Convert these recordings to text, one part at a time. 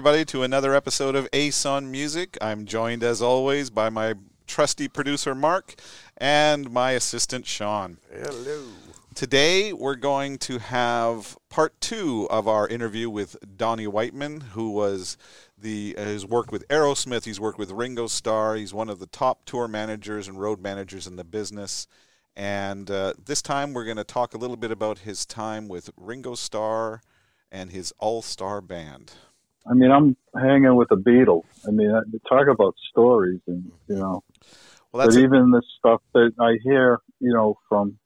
Everybody, to another episode of Ace on Music. I'm joined, as always, by my trusty producer, Mark, and my assistant, Sean. Hello. Today, we're going to have part two of our interview with Donnie Whiteman, who was the uh, has worked with Aerosmith. He's worked with Ringo Starr. He's one of the top tour managers and road managers in the business. And uh, this time, we're going to talk a little bit about his time with Ringo Starr and his All Star Band. I mean, I'm hanging with the Beatles. I mean, I- talk about stories, and you know, Well, but a- even the stuff that I hear, you know, from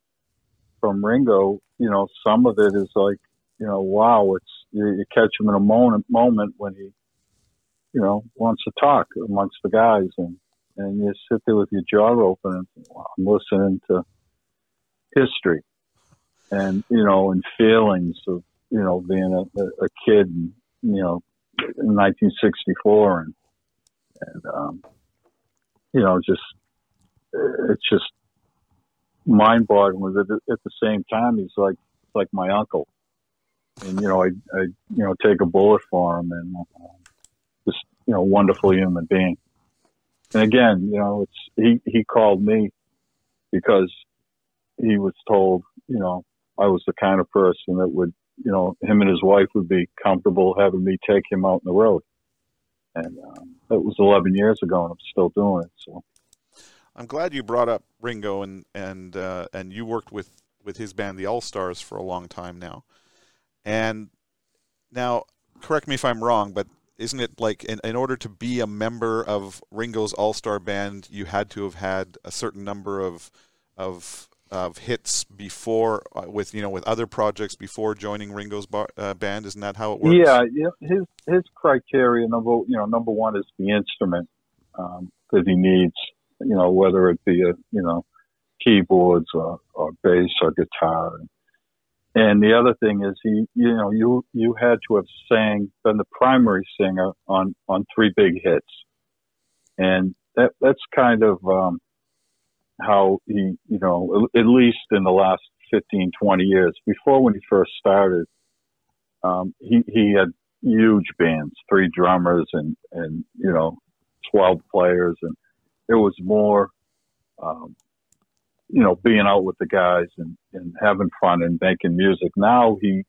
from Ringo, you know, some of it is like, you know, wow, it's you, you catch him in a moment moment when he, you know, wants to talk amongst the guys, and and you sit there with your jaw open, and wow, I'm listening to history, and you know, and feelings of you know being a, a, a kid, and you know, in 1964, and and um, you know, just it's just mind-boggling. At, at the same time, he's like like my uncle, and you know, I, I you know take a bullet for him, and uh, just you know, wonderful human being. And again, you know, it's he he called me because he was told, you know, I was the kind of person that would, you know, him and his wife would be comfortable having me take him out on the road. And um, that was 11 years ago, and I'm still doing it. So I'm glad you brought up Ringo and and uh, and you worked with with his band, the All Stars, for a long time now. And now, correct me if I'm wrong, but isn't it like in, in order to be a member of Ringo's All Star Band, you had to have had a certain number of of of hits before uh, with you know with other projects before joining Ringo's bar, uh, band? Isn't that how it works? yeah, yeah, his his criteria number you know number one is the instrument um, that he needs. You know, whether it be a you know keyboards or, or bass or guitar. And the other thing is he, you know, you you had to have sang been the primary singer on on three big hits, and that that's kind of um, how he, you know, at least in the last 15, 20 years. Before when he first started, um, he he had huge bands, three drummers and and you know, 12 players, and it was more. Um, you know, being out with the guys and, and having fun and making music. Now he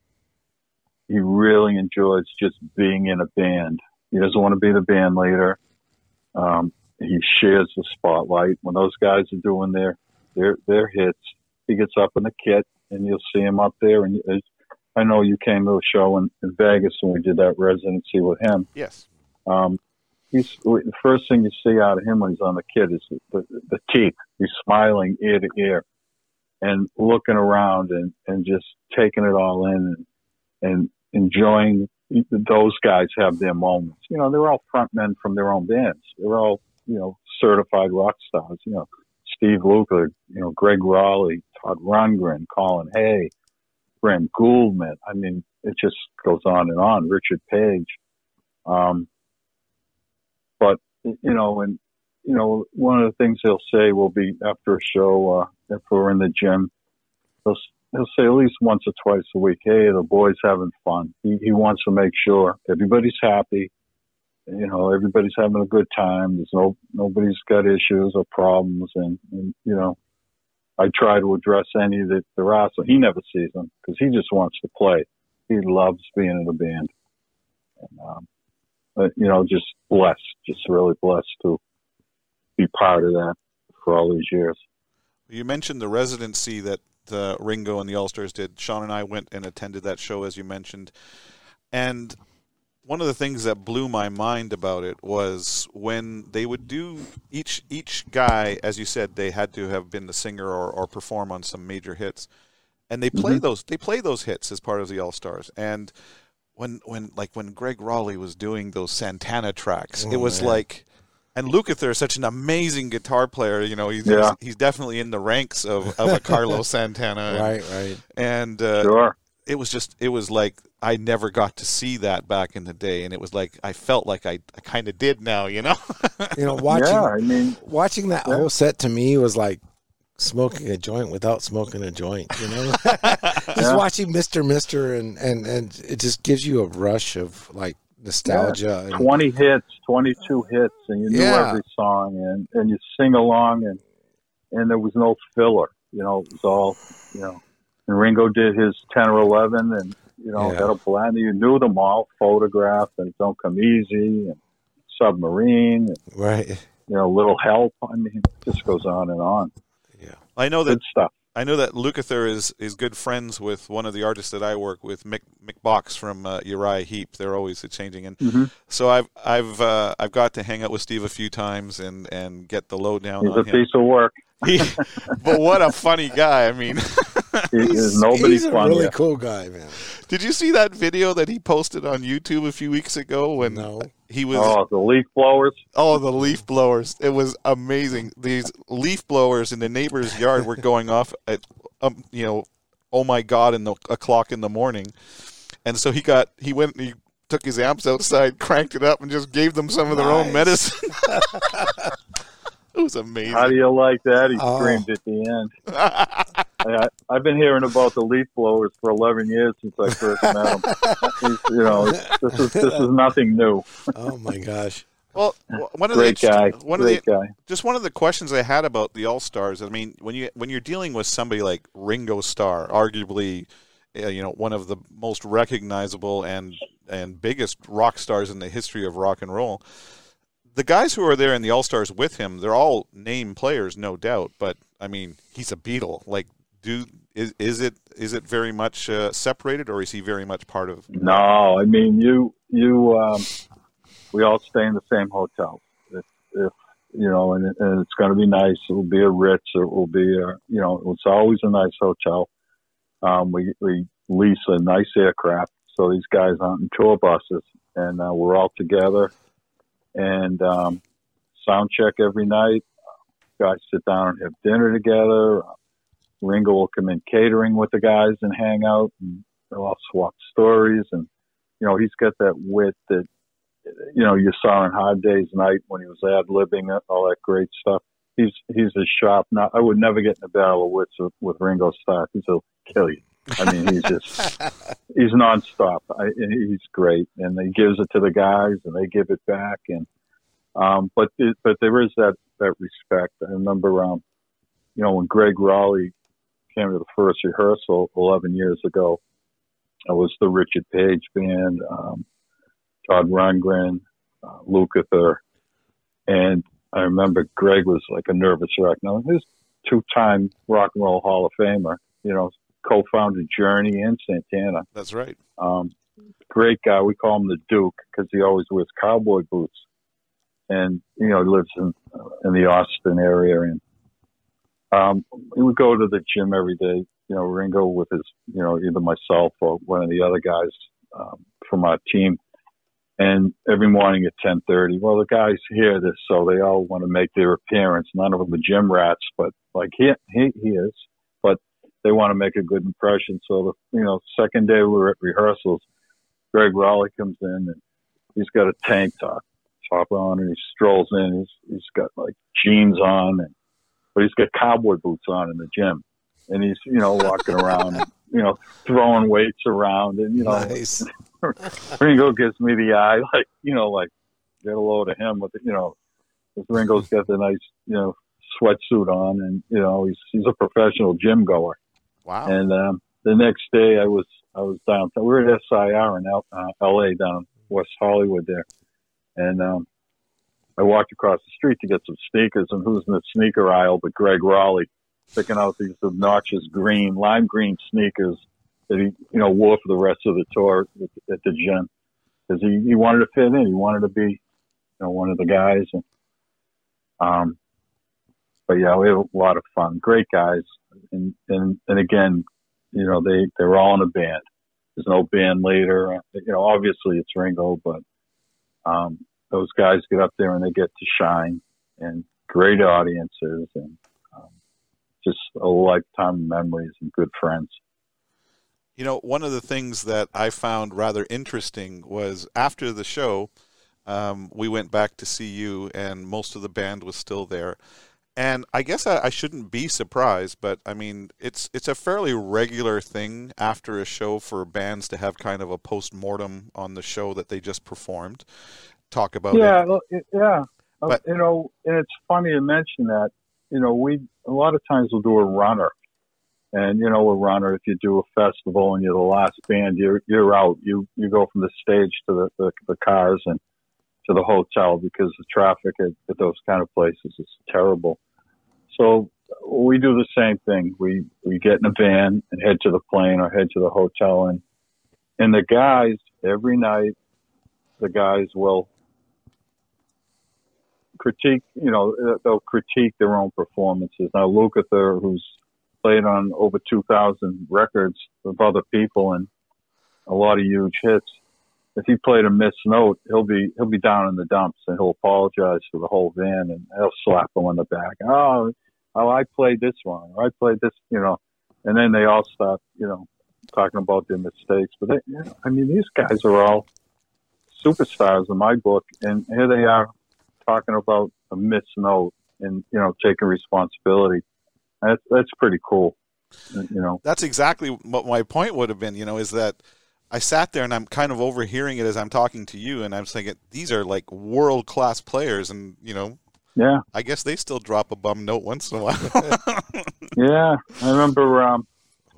he really enjoys just being in a band. He doesn't want to be the band leader. Um, he shares the spotlight when those guys are doing their their their hits. He gets up in the kit and you'll see him up there. And I know you came to a show in, in Vegas when we did that residency with him. Yes. Um, he's the first thing you see out of him when he's on the kit is the, the, the teeth. He's smiling ear to ear and looking around and, and just taking it all in and, and enjoying those guys have their moments. You know, they're all front men from their own bands. They're all, you know, certified rock stars, you know, Steve Lukather, you know, Gregg Rolie, Todd Rundgren, Colin Hay, Graham Gouldman. I mean, it just goes on and on. Richard Page. Um, but you know, and you know, one of the things he'll say will be after a show, uh, if we're in the gym, he'll he'll say at least once or twice a week, "Hey, the boys having fun." He he wants to make sure everybody's happy. You know, everybody's having a good time. There's no nobody's got issues or problems, and, and you know, I try to address any that there are. So he never sees them because he just wants to play. He loves being in the band. And, um, but, you know, just blessed, just really blessed to be part of that for all these years. You mentioned the residency that uh, Ringo and the All Stars did. Sean and I went and attended that show, as you mentioned. And one of the things that blew my mind about it was when they would do each each guy, as you said, they had to have been the singer or, or perform on some major hits, and they play Mhm. those they play those hits as part of the All Stars. And when when like when Gregg Rolie was doing those Santana tracks, it Oh, was man. like. And Lukather is such an amazing guitar player. You know, he's Yeah. he's, he's definitely in the ranks of, of a Carlos Santana. Right, right. And uh, Sure. It was just it was like I never got to see that back in the day, and it was like I felt like I, I kind of did now, you know. You know, watching yeah, I mean, watching that Yeah. whole set to me was like smoking a joint without smoking a joint. You know, just Yeah. watching Mister Mister and and and it just gives you a rush of like nostalgia. and- twenty hits, twenty two hits, and you knew Yeah. every song, and and you sing along, and and there was no filler. You know, it was all you know. And Ringo did his ten or eleven, and you know, Yeah. a blend. You knew them all, photograph, and Don't Come Easy, and Submarine, and right. you know, Little Help. I mean, it just goes on and on. Yeah, I know that Good stuff. I know that Lukather is is good friends with one of the artists that I work with, Mick Mick Box from uh, Uriah Heep. They're always changing, and Mhm. so I've I've uh, I've got to hang out with Steve a few times and and get the lowdown He's a him. piece of work. He, but what a funny guy! I mean, He He's, is nobody he's a funny. really cool guy, man. did you see that video that he posted on YouTube a few weeks ago when No. he was Oh, the leaf blowers. Oh, the leaf blowers! It was amazing. These leaf blowers in the neighbor's yard were going off at, um, you know, oh my god, in the o'clock in the morning, and so he got he went he took his amps outside, cranked it up, and just gave them some of their own medicine. it was amazing. How do you like that? He Oh. screamed at the end. I, I've been hearing about the leaf blowers for 11 years since I first met him. He's, you know, this is this is nothing new. Oh my gosh. well, one of Great the guy. one of the Great guy. just one of the questions I had about the All Stars. I mean, when you when you're dealing with somebody like Ringo Starr, arguably, uh, you know, one of the most recognizable and and biggest rock stars in the history of rock and roll. The guys who are there in the All Stars with him, they're all name players, no doubt. But I mean, he's a Beatle. Like, do is is it is it very much uh, separated, or is he very much part of? No, I mean you you um, we all stay in the same hotel. If, if you know, and, it- and it's going to be nice. It will be a Ritz. It will be a you know, it's always a nice hotel. Um, we we lease a nice aircraft, so these guys aren't in tour buses, and uh, we're all together. And um, sound check every night. Guys sit down and have dinner together. Ringo will come in catering with the guys and hang out, and they'll all swap stories. And you know, he's got that wit that you know you saw in Hard Day's Night when he was ad libbing all that great stuff. He's he's a sharp. Now I would never get in a battle of wits with, with Ringo Starr. He'll kill you. I mean, he's just he's nonstop. I, he's great, and he gives it to the guys, and they give it back. And um, but it, but there is that that respect. I remember, um, you know, when Gregg Rolie came to the first rehearsal 11 years ago, it was the Richard Page band, um, Todd Rundgren, uh, Lukather, and I remember Greg was like a nervous wreck. Now he's two-time rock and roll Hall of Famer. You know, co-founded Journey and Santana. That's right. Um, great guy. We call him the Duke because he always wears cowboy boots, and you know he lives in in the Austin area. And um, we would go to the gym every day. You know, Ringo with his, you know, either myself or one of the other guys um, from our team. And every morning at ten thirty, well, the guys hear this, so they all want to make their appearance. None of them are gym rats, but like he he, he is. But they want to make a good impression. So the you know second day we were at rehearsals, Gregg Rolie comes in and he's got a tank top top on and he strolls in. He's he's got like jeans on and but he's got cowboy boots on in the gym, and he's you know walking around and you know throwing weights around and you know Nice. Ringo gives me the eye like you know like get a load of him with you know Ringo's got the nice you know sweatsuit on and you know he's he's a professional gym goer. Wow. And um, the next day, I was I was down. We were at SIR in L, uh, L.A. down West Hollywood there, and um, I walked across the street to get some sneakers. And who's in the sneaker aisle but Gregg Rolie, picking out these obnoxious green, lime green sneakers that he you know wore for the rest of the tour at, at the gym because he he wanted to fit in. He wanted to be you know one of the guys. And, um, but yeah, we had a lot of fun. Great guys and and and again, you know, they they're all in a band. There's no band leader. You know, obviously it's Ringo, but um, those guys get up there and they get to shine, and great audiences, and um, just a lifetime of memories and good friends. You know, one of the things that I found rather interesting was after the show, um, we went back to see you, and most of the band was still there. And I guess I, I shouldn't be surprised, but I mean, it's it's a fairly regular thing after a show for bands to have kind of a post mortem on the show that they just performed, talk about. Yeah, it. yeah. Uh, But- you know, and it's funny to mention that. You know, we a lot of times we'll do a runner, and you know, a runner. If you do a festival and you're the last band, you're you're out. You you go from the stage to the the, the cars and to the hotel because the traffic at, at those kind of places is terrible. So we do the same thing. We we get in a van and head to the plane or head to the hotel, and and the guys every night, the guys will critique, you know, they'll critique their own performances. Now, Lukather, who's played on over 2,000 records with other people and a lot of huge hits, if he played a missed note, he'll be he'll be down in the dumps and he'll apologize to the whole van and he'll slap them on the back. Oh, oh, I played this wrong. Or I played this, you know, and then they all start, you know, talking about their mistakes. But they, you know, I mean, these guys are all superstars in my book, and here they are talking about a missed note and you know taking responsibility. That's that's pretty cool. You know, That's exactly what my point would have been. You know, is that I sat there and I'm kind of overhearing it as I'm talking to you, and I'm thinking these are like world class players, and you know, yeah, I guess they still drop a bum note once in a while. yeah. I remember um,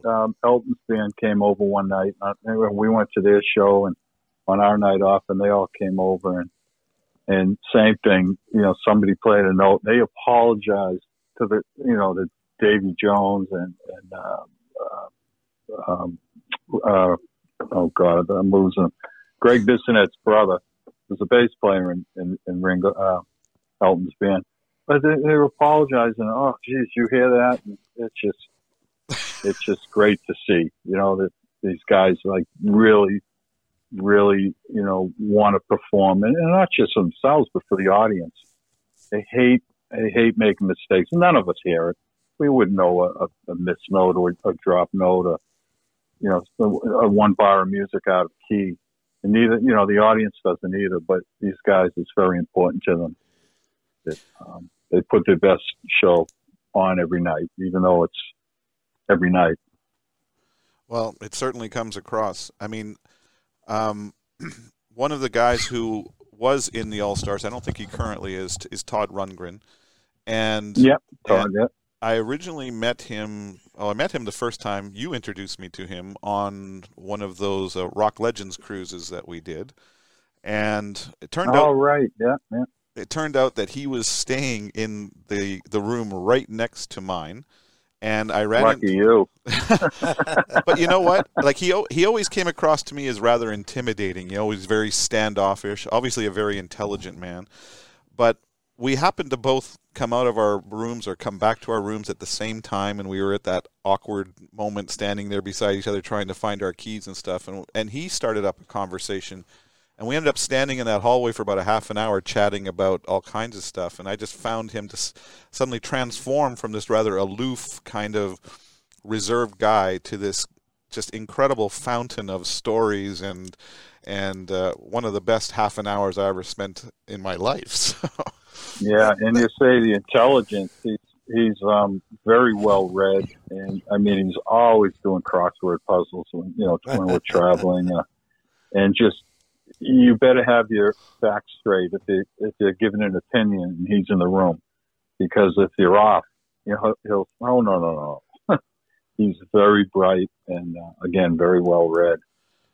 um, Elton's band came over one night. Uh, and we went to their show and on our night off, and they all came over and and same thing. You know, somebody played a note. They apologized to the you know the Davy Jones and and uh, uh, um, uh, oh god, I'm losing. Gregg Bissonette's brother was a bass player in in, in Ringo uh, Elton's band. But they, they were apologizing. Oh, geez, you hear that? And it's just, it's just great to see. You know that these guys like really, really, you know, want to perform, and, and not just themselves, but for the audience. They hate, they hate making mistakes. None of us hear it. We wouldn't know a, a, a missed note or a drop note or, you know, a one bar of music out of key. And neither, you know, the audience doesn't either. But these guys, it's very important to them that um, they put their best show on every night, even though it's every night. Well, it certainly comes across. I mean, um, one of the guys who was in the All Stars, I don't think he currently is, is Todd Rundgren. And Yep, Todd, and yeah. I originally met him. Oh, I met him the first time you introduced me to him on one of those uh, Rock Legends cruises that we did, and it turned Oh, out right, yeah, yeah. it turned out that he was staying in the the room right next to mine, and I ran. Lucky in- you. but you know what? Like he he always came across to me as rather intimidating. You know, he's very standoffish. Obviously, a very intelligent man, but we happened to both come out of our rooms or come back to our rooms at the same time, and we were at that awkward moment, standing there beside each other, trying to find our keys and stuff. And and he started up a conversation. And we ended up standing in that hallway for about a half an hour chatting about all kinds of stuff. And I just found him to suddenly transform from this rather aloof kind of reserved guy to this just incredible fountain of stories and and uh, one of the best half an hours I ever spent in my life. So, Yeah, and you say the intelligence. He's he's um very well read, and I mean he's always doing crossword puzzles when you know when we're traveling, uh, and just you better have your facts straight if they if you're giving an opinion and he's in the room, because if you're off, you know he'll oh no no no. He's very bright and uh, again very well read.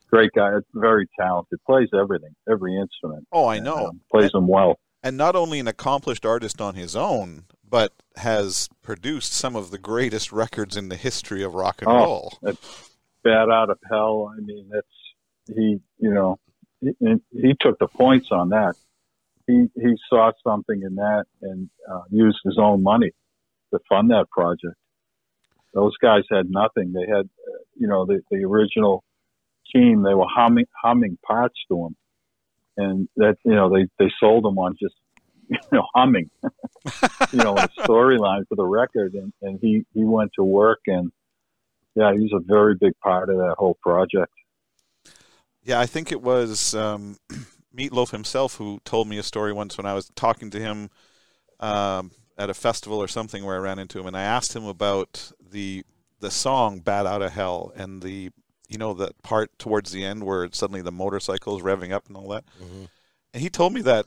Great guy, very talented. Plays everything, every instrument. oh, I and, know. um, plays them well. and not only an accomplished artist on his own, but has produced some of the greatest records in the history of rock and Oh. roll. Bat out of hell. I mean, that's he. You know, he, he took the points on that. He he saw something in that and uh, used his own money to fund that project. Those guys had nothing. They had, you know, the the original team. They were humming humming parts to him, and that you know they they sold them on just you know humming. you know, a storyline for the record, and and he he went to work and yeah, he's a very big part of that whole project. Yeah, I think it was um, Meatloaf himself who told me a story once when I was talking to him um, at a festival or something where I ran into him, and I asked him about the the song "Bat Out of Hell" and the you know the part towards the end where suddenly the motorcycle is revving up and all that. Mhm. And he told me that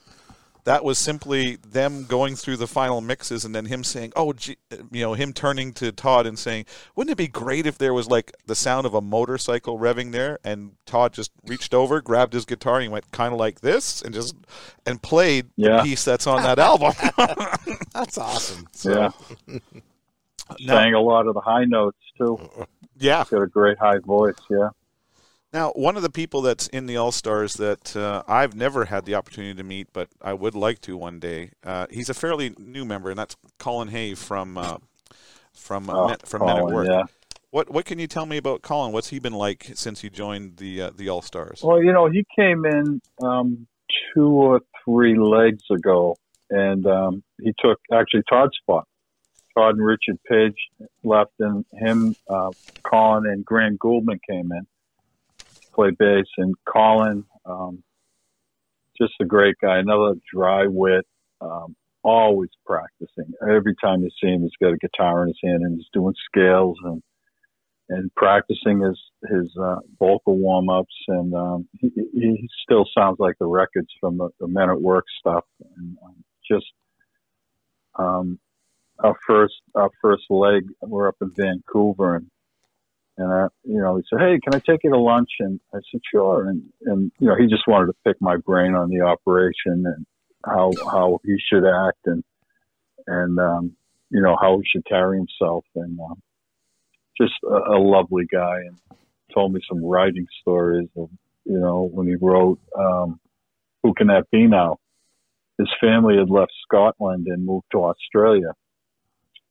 that was simply them going through the final mixes and then him saying, "Oh, gee, you know, him turning to Todd and saying, "Wouldn't it be great if there was like the sound of a motorcycle revving there?" And Todd just reached over, grabbed his guitar, and he went kind of like this, and just and played Yeah. the piece that's on that album. That's awesome. yeah. Now, Sang a lot of the high notes too. yeah. He's got a great high voice. Yeah. Now, one of the people that's in the All Stars that uh, I've never had the opportunity to meet, but I would like to one day. Uh, he's a fairly new member, and that's Colin Hay from uh, from uh, Oh, Men, from Men at Work. Yeah. What what can you tell me about Colin? What's he been like since he joined the uh, the All Stars? Well, you know, he came in um, two or three legs ago, and um, he took actually Todd's spot. Todd and Richard Page left, and him, uh, Colin, and Graham Gouldman came in, play bass, and Colin, um, just a great guy, another dry wit, um, always practicing. Every time you see him, he's got a guitar in his hand and he's doing scales and and practicing his his uh, vocal warm ups, and um, he, he still sounds like the records from the, the Men at Work stuff. And um, just um, our first our first leg, we're up in Vancouver, and and I, you know, he said, "Hey, can I take you to lunch?" And I said, "Sure." And and you know, he just wanted to pick my brain on the operation and how how he should act and and um, you know how he should carry himself and. Um, just a, a lovely guy and told me some writing stories of you know when he wrote um who can that be now his family had left scotland and moved to australia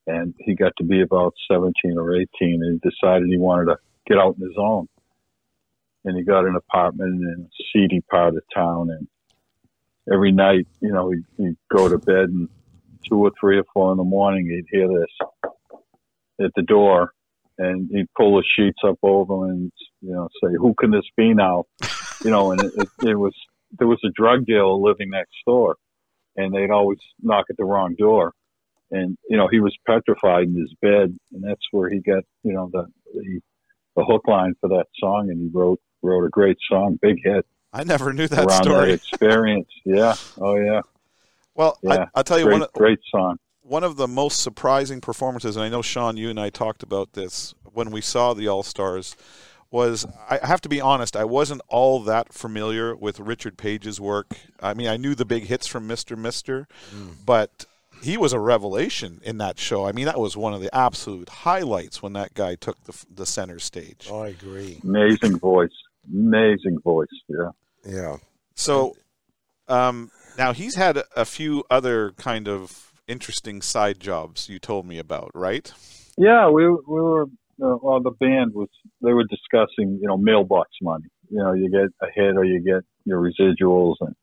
and he got to be about 17 or 18 and he decided he wanted to get out on his own and he got an apartment in a seedy part of town and every night you know he'd, he'd go to bed and two or three or four in the morning he'd hear this at the door and he'd pull the sheets up over and you know say, "Who can this be now?" You know, and it, it, it was there was a drug dealer living next door, and they'd always knock at the wrong door, and you know he was petrified in his bed, and that's where he got you know the the, the hook line for that song, and he wrote wrote a great song, big hit I never knew that around story. that experience. Yeah, oh yeah, well, Yeah, I, I'll tell you great one. great song. one of the most surprising performances, and I know Sean, you and I talked about this when we saw the All Stars, was I have to be honest, I wasn't all that familiar with Richard Page's work. I mean, I knew the big hits from Mister Mister, mm. but he was a revelation in that show. I mean, that was one of the absolute highlights when that guy took the the center stage. Oh, I agree. Amazing voice, amazing voice. Yeah. Yeah. So um, now he's had a- a few other kind of interesting side jobs you told me about, right? Yeah, we we were uh, well. The band was they were discussing you know mailbox money. You know, you get a hit or you get your residuals and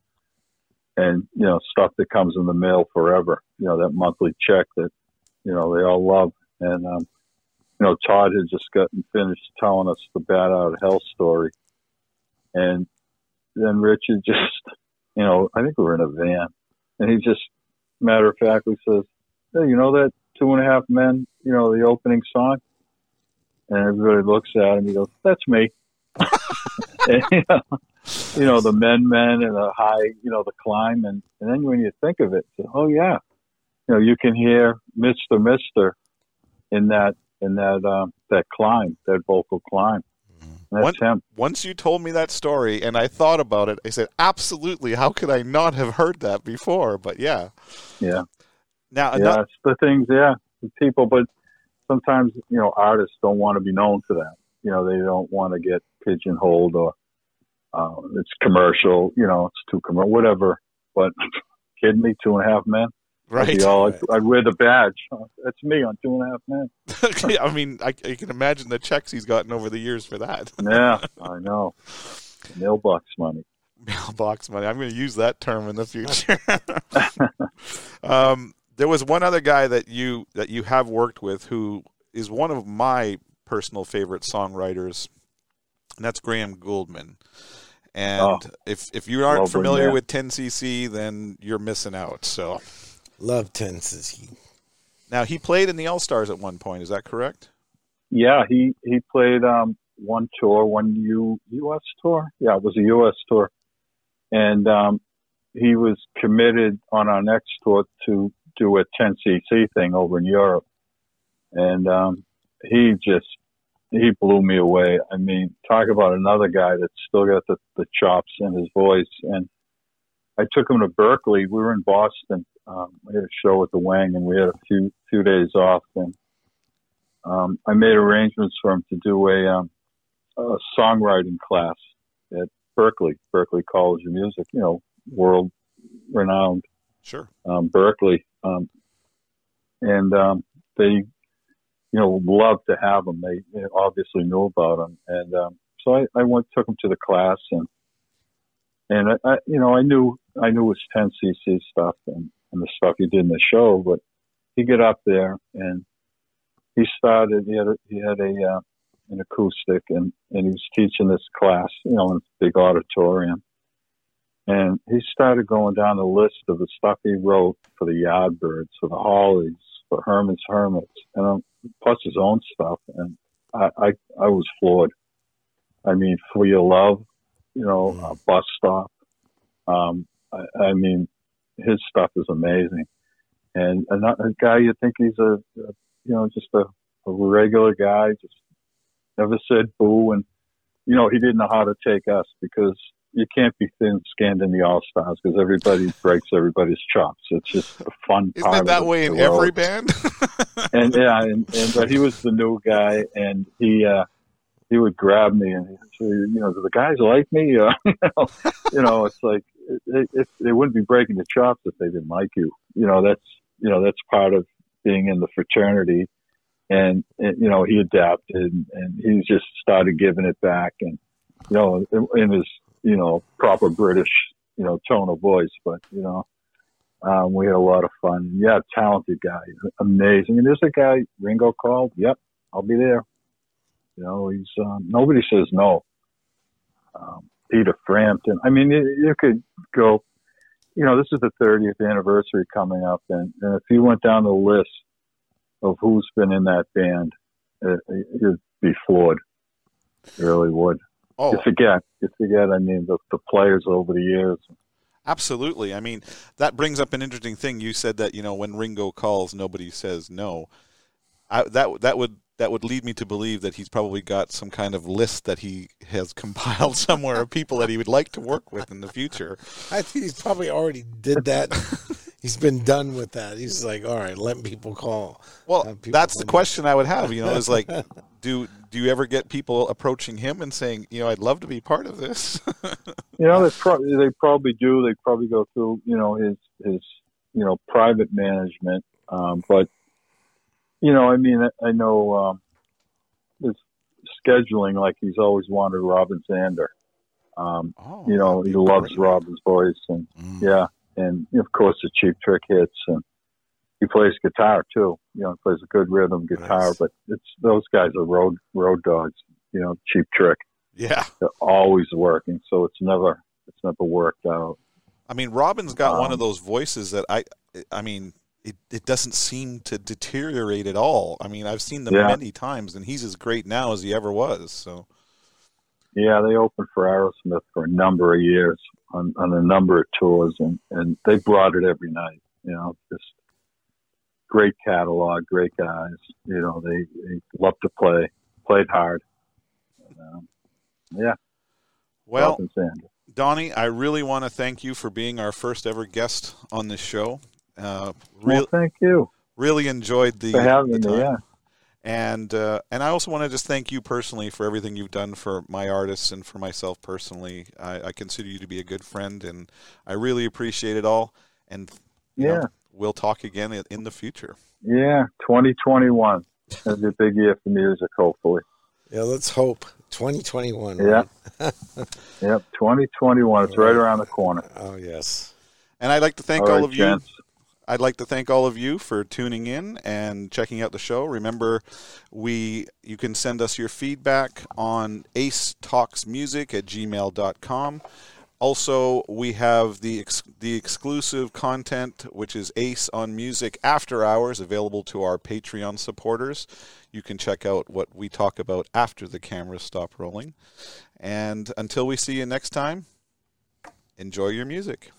and you know stuff that comes in the mail forever. You know that monthly check that you know they all love. And um, you know Todd had just gotten finished telling us the Bat Out of Hell story, and then Richard just you know I think we were in a van, and he just matter of factly says, "Hey, you know that Two and a Half Men, you know, the opening song. And everybody looks at him. He goes, "That's me." and, you, know, you know, the men, men, and the high, you know, the climb, and and then when you think of it, oh yeah, you know, you can hear Mister Mister in that in that um, that climb, that vocal climb. And that's him. once you told me that story and I thought about it, I said, absolutely. How could I not have heard that before? But yeah. Yeah. Now, yeah, ano- it's the things, yeah, the people, but sometimes, you know, artists don't want to be known for that. You know, they don't want to get pigeonholed or uh, it's commercial, you know, it's too commercial, whatever. But kidding me, two and a half men. I'd, right. all, I'd, I'd wear the badge. That's me on two and a half men. I mean, I, I can imagine the checks he's gotten over the years for that. Yeah, I know. Mailbox money. Mailbox money. I'm going to use that term in the future. um, there was one other guy that you that you have worked with who is one of my personal favorite songwriters, and that's Graham Gouldman. And Oh. if if you aren't familiar with 10cc, then you're missing out. So Love 10cc. Now he played in the All Stars at one point. Is that correct? Yeah, he he played um, one tour, one U U.S. tour. Yeah, it was a U.S. tour, and um, he was committed on our next tour to do a 10cc thing over in Europe, and um, he just he blew me away. I mean, talk about another guy that's still got the, the chops in his voice. And I took him to Berklee. We were in Boston. Um, we had a show at the Wang, and we had a few few days off. And um, I made arrangements for him to do a, um, a songwriting class at Berklee, Berklee College of Music. You know, world renowned. Sure. Um, Berklee, um, and um, they you know, love to have him. They, they obviously knew about him, and um, so I, I went took him to the class, and and I, I you know I knew I knew his 10 cc stuff and, and the stuff he did in the show, but he got up there and he started. He had a, he had a uh, an acoustic, and and he was teaching this class, you know, in a big auditorium. And he started going down the list of the stuff he wrote for the Yardbirds, for the Hollies, for Herman's Hermits, and I'm plus his own stuff, and I I, I was floored. I mean, for your love, you know, mm. bus stop. Um, I, I mean, his stuff is amazing, and a guy you think he's a, a you know just a, a regular guy, just never said boo, and you know he didn't know how to take us because you can't be thin-skinned in the All Stars because everybody breaks everybody's chops. It's just a fun. Isn't it that way in world. every band? and yeah, and, and but he was the new guy, and he uh, he would grab me and say, you know, do the guys like me? Uh, you, know, you know, it's like it, it, they wouldn't be breaking the chops if they didn't like you. You know, that's you know that's part of being in the fraternity. And, and you know, he adapted and, and he just started giving it back and you know, in, in his you know, proper British, you know, tone of voice. But, you know, um, we had a lot of fun. Yeah, talented guy, amazing. And there's a guy Ringo called. Yep, I'll be there. You know, he's um, nobody says no. Um, Peter Frampton. I mean, you, you could go. You know, this is the 30th anniversary coming up, and, and if you went down the list of who's been in that band, it, you'd be floored. Really would. Oh. You forget. You forget. I mean, the, the players over the years. Absolutely. I mean, that brings up an interesting thing. You said that you know when Ringo calls, nobody says no. I, that that would that would lead me to believe that he's probably got some kind of list that he has compiled somewhere of people that he would like to work with in the future. I think he's probably already did that. he's been done with that. He's like, all right, let people call. Well, people that's the question I would have. You know, is like, do do you ever get people approaching him and saying, you know, I'd love to be part of this? you know, they probably they probably do. They probably go through, you know, his his you know private management. Um, but you know, I mean, I, I know um, his scheduling. Like he's always wanted Robin Zander. Um, oh, you know, he loves. Robin's voice, and mm. yeah, and of course the Cheap Trick hits and he plays guitar too. You know, he plays a good rhythm guitar, nice. but it's those guys are road road dogs. You know, cheap trick. Yeah, they're always working, so it's never it's never worked out. I mean, Robin's got um, one of those voices that I, I mean, it, it doesn't seem to deteriorate at all. I mean, I've seen them yeah. many times, and he's as great now as he ever was. So, yeah, they opened for Aerosmith for a number of years on, on a number of tours, and and they brought it every night. You know, just great catalog, great guys. You know, they, they love to play, played hard. Um, yeah. Well, Donnie, I really want to thank you for being our first ever guest on this show. Uh, re- well, thank you. Really enjoyed the, for having the me. Yeah. And uh, and I also want to just thank you personally for everything you've done for my artists and for myself personally. I, I consider you to be a good friend, and I really appreciate it all. And yeah, know, we'll talk again in the future. Yeah, 2021 is a big year for music, hopefully. Yeah, let's hope. 2021. Yeah. yep, 2021. It's right around the corner. Oh, yes. And I'd like to thank all, all right, of you. I'd like to thank all of you for tuning in and checking out the show. Remember, we you can send us your feedback on ace talks music at gmail.com. Also, we have the ex- the exclusive content, which is Ace on Music After Hours, available to our Patreon supporters. You can check out what we talk about after the cameras stop rolling. And until we see you next time, enjoy your music.